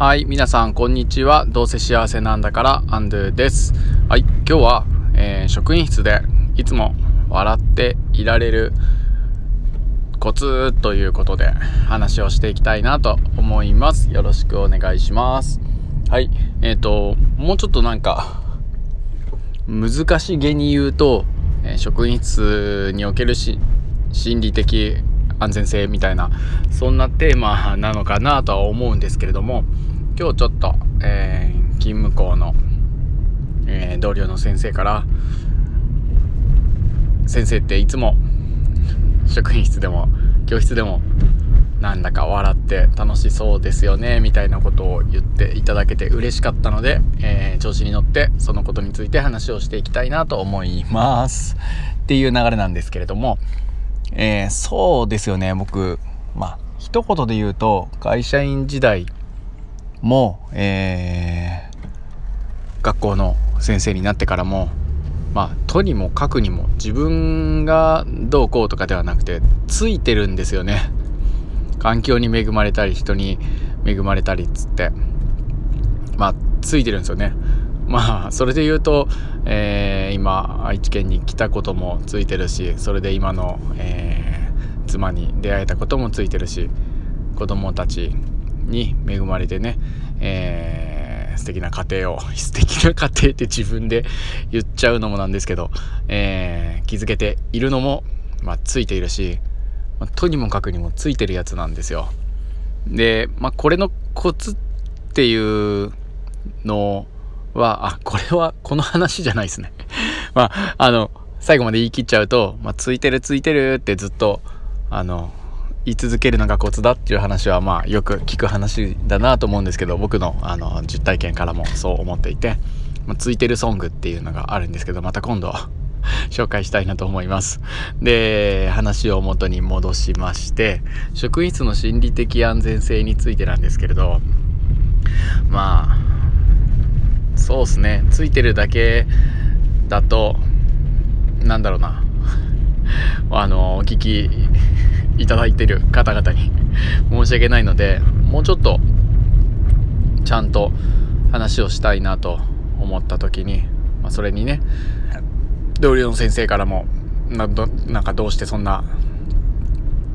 はい、皆さん、こんにちは。どうせ幸せなんだから、アンドゥです。はい、今日は、えー、職員室でいつも笑っていられるコツということで話をしていきたいなと思います。よろしくお願いします。はい、えっ、ー、と、もうちょっとなんか、難しげに言うと、えー、職員室におけるし心理的安全性みたいなそんなテーマなのかなとは思うんですけれども今日ちょっと、えー、勤務校の、えー、同僚の先生から先生っていつも職員室でも教室でもなんだか笑って楽しそうですよねみたいなことを言っていただけて嬉しかったので、えー、調子に乗ってそのことについて話をしていきたいなと思います。っていう流れなんですけれどもえー、そうですよね僕。まあ一言で言うと会社員時代も、えー、学校の先生になってからもまあとにもかくにも自分がどうこうとかではなくてついてるんですよね。環境に恵まれたり人に恵まれたりっつって。まあついてるんですよね。まあそれで言うと、えー、今愛知県に来たこともついてるしそれで今の、えー、妻に出会えたこともついてるし子供たちに恵まれてね、えー、素敵な家庭を 素敵な家庭って自分で言っちゃうのもなんですけど、えー、気づけているのも、まあ、ついているし、まあ、とにもかくにもついてるやつなんですよ。で、まあ、これのコツっていうのは、あ、これはこの話じゃないですね。まあ、あの、最後まで言い切っちゃうと、まあ、ついてるついてるってずっと、あの、い続けるのがコツだっていう話は、まあ、よく聞く話だなと思うんですけど、僕の、あの、実体験からもそう思っていて、まあ、ついてるソングっていうのがあるんですけど、また今度、紹介したいなと思います。で、話を元に戻しまして、職員室の心理的安全性についてなんですけれど、まあ、そうっすねついてるだけだとなんだろうな あのお聞きいただいてる方々に申し訳ないのでもうちょっとちゃんと話をしたいなと思った時に、まあ、それにね同僚の先生からもなどなんかどうしてそんな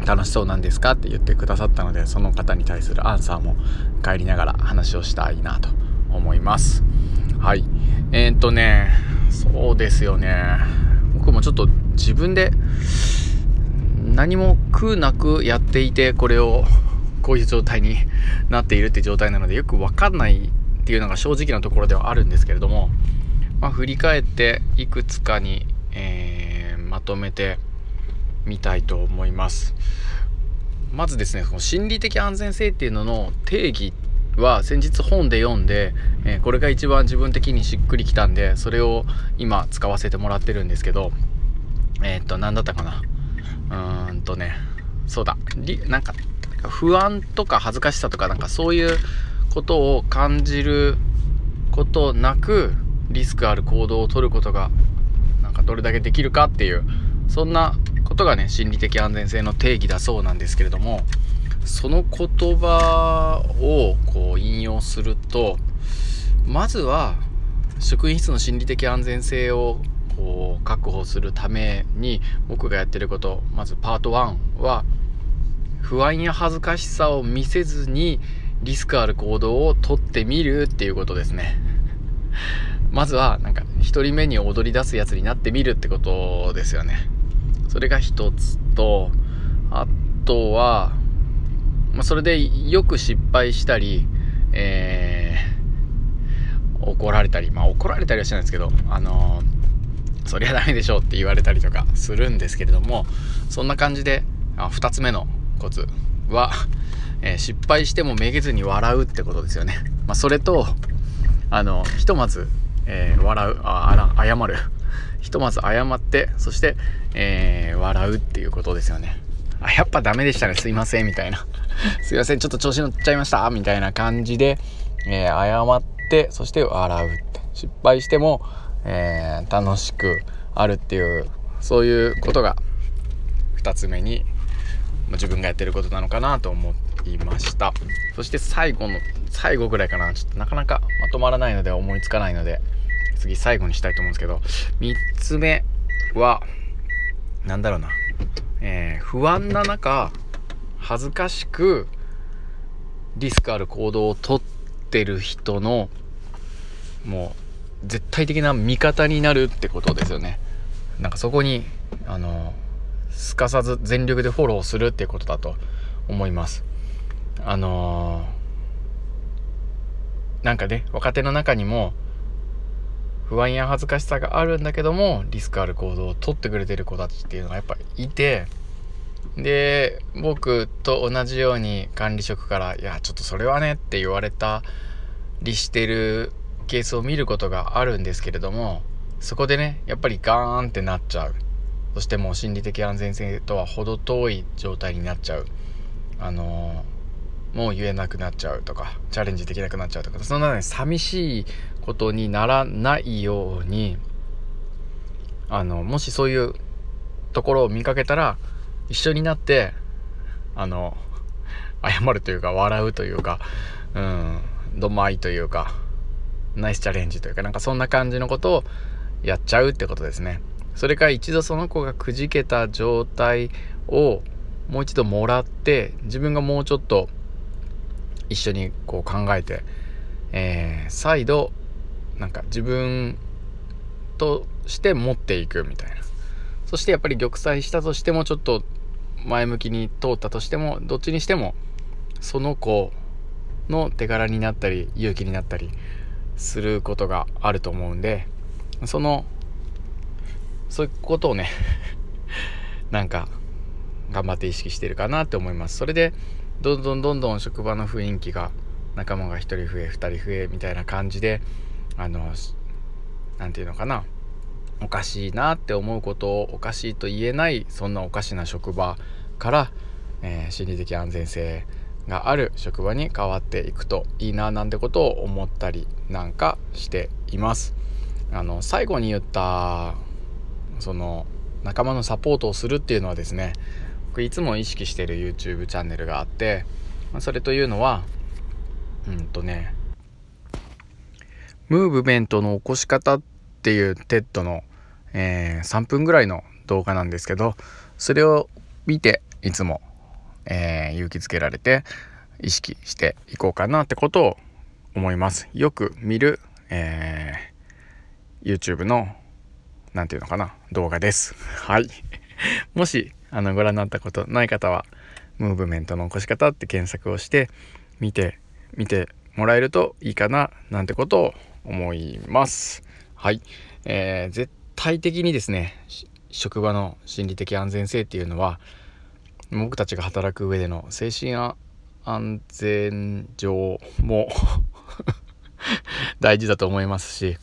楽しそうなんですかって言ってくださったのでその方に対するアンサーも帰りながら話をしたいなと思います。はいえー、っとねそうですよね僕もちょっと自分で何も苦なくやっていてこれをこういう状態になっているって状態なのでよく分かんないっていうのが正直なところではあるんですけれども、まあ、振り返っていくつかに、えー、まとめてみたいと思います。まずですねその心理的安全性っていうのの定義は先日本で読んで、えー、これが一番自分的にしっくりきたんでそれを今使わせてもらってるんですけどえー、っと何だったかな？うーんとねそうだ。なんか不安とか恥ずかしさとかなんかそういうことを感じることなくリスクある行動をとることがなんかどれだけできるかっていうそんなことがね心理的安全性の定義だそうなんですけれどもその言葉をこう引用するとまずは職員室の心理的安全性をこう確保するために僕がやってることまずパート1は不安や恥ずかしさを見せずにリスクある行動をとってみるっていうことですね。まずはなんか1人目に踊り出すやつになってみるってことですよね。それが一つとあとはまあ、それでよく失敗したり、えー、怒られたり、まあ怒られたりはしないんですけど、あのー、そりゃダメでしょうって言われたりとかするんですけれども、そんな感じで、あ2つ目のコツは、えー、失敗してもめげずに笑うってことですよね。まあ、それと、あの、ひとまず、えー、笑う、あ、あ謝る。ひとまず謝って、そして、えー、笑うっていうことですよね。あ、やっぱダメでしたね、すいません、みたいな。すいません、ちょっと調子乗っちゃいました、みたいな感じで、え、謝って、そして笑うって。失敗しても、えー、楽しくあるっていう、そういうことが、2つ目に、自分がやってることなのかなと思いました。そして最後の、最後ぐらいかなちょっとなかなかまとまらないので思いつかないので次最後にしたいと思うんですけど3つ目は何だろうな、えー、不安な中恥ずかしくリスクある行動をとってる人のもう絶対的な味方になるってことですよね。なんかそこにあのすかさず全力でフォローするっていうことだと思います。あのー、なんかね若手の中にも不安や恥ずかしさがあるんだけどもリスクある行動をとってくれてる子たちっていうのがやっぱいてで僕と同じように管理職から「いやちょっとそれはね」って言われたりしてるケースを見ることがあるんですけれどもそこでねやっぱりガーンってなっちゃう。そしてもう心理的安全性とは程遠い状態になっちゃう。あのー、もう言えなくなっちゃうとかチャレンジできなくなっちゃうとかそんなね寂しいことにならないようにあのもしそういうところを見かけたら一緒になってあの謝るというか笑うというかうんどまいというかナイスチャレンジというかなんかそんな感じのことをやっちゃうってことですね。それから一度その子がくじけた状態をもう一度もらって自分がもうちょっと一緒にこう考えて、えー、再度なんか自分として持っていくみたいなそしてやっぱり玉砕したとしてもちょっと前向きに通ったとしてもどっちにしてもその子の手柄になったり勇気になったりすることがあると思うんでそのそういうことをね なんか頑張って意識してるかなって思います。それでどんどんどんどん職場の雰囲気が仲間が1人増え2人増えみたいな感じであの何て言うのかなおかしいなって思うことをおかしいと言えないそんなおかしな職場から、えー、心理的安全性がある職場に変わっていくといいななんてことを思ったりなんかしています。あの最後に言ったその仲間のサポートをするっていうのはですね僕いつも意識してる YouTube チャンネルがあってそれというのはうんとねムーブメントの起こし方っていう TED の、えー、3分ぐらいの動画なんですけどそれを見ていつも、えー、勇気づけられて意識していこうかなってことを思います。よく見る、えー、YouTube の何て言うのかな動画です。はい。もしあのご覧になったことない方はムーブメントの起こし方って検索をして見て見てもらえるといいかななんてことを思います。はい、えー、絶対的にですね職場の心理的安全性っていうのは僕たちが働く上での精神安全上も 大事だと思いますし、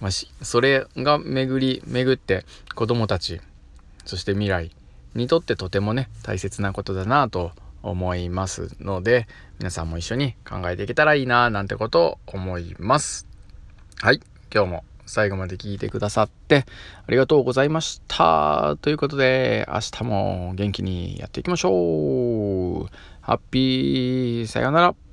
まあ、しそれが巡り巡って子どもたちそして未来にとってとてもね大切なことだなと思いますので皆さんも一緒に考えていけたらいいななんてことを思います。はい、今日も最後まで聞いてくださってありがとうございました。ということで明日も元気にやっていきましょう。ハッピーさようなら。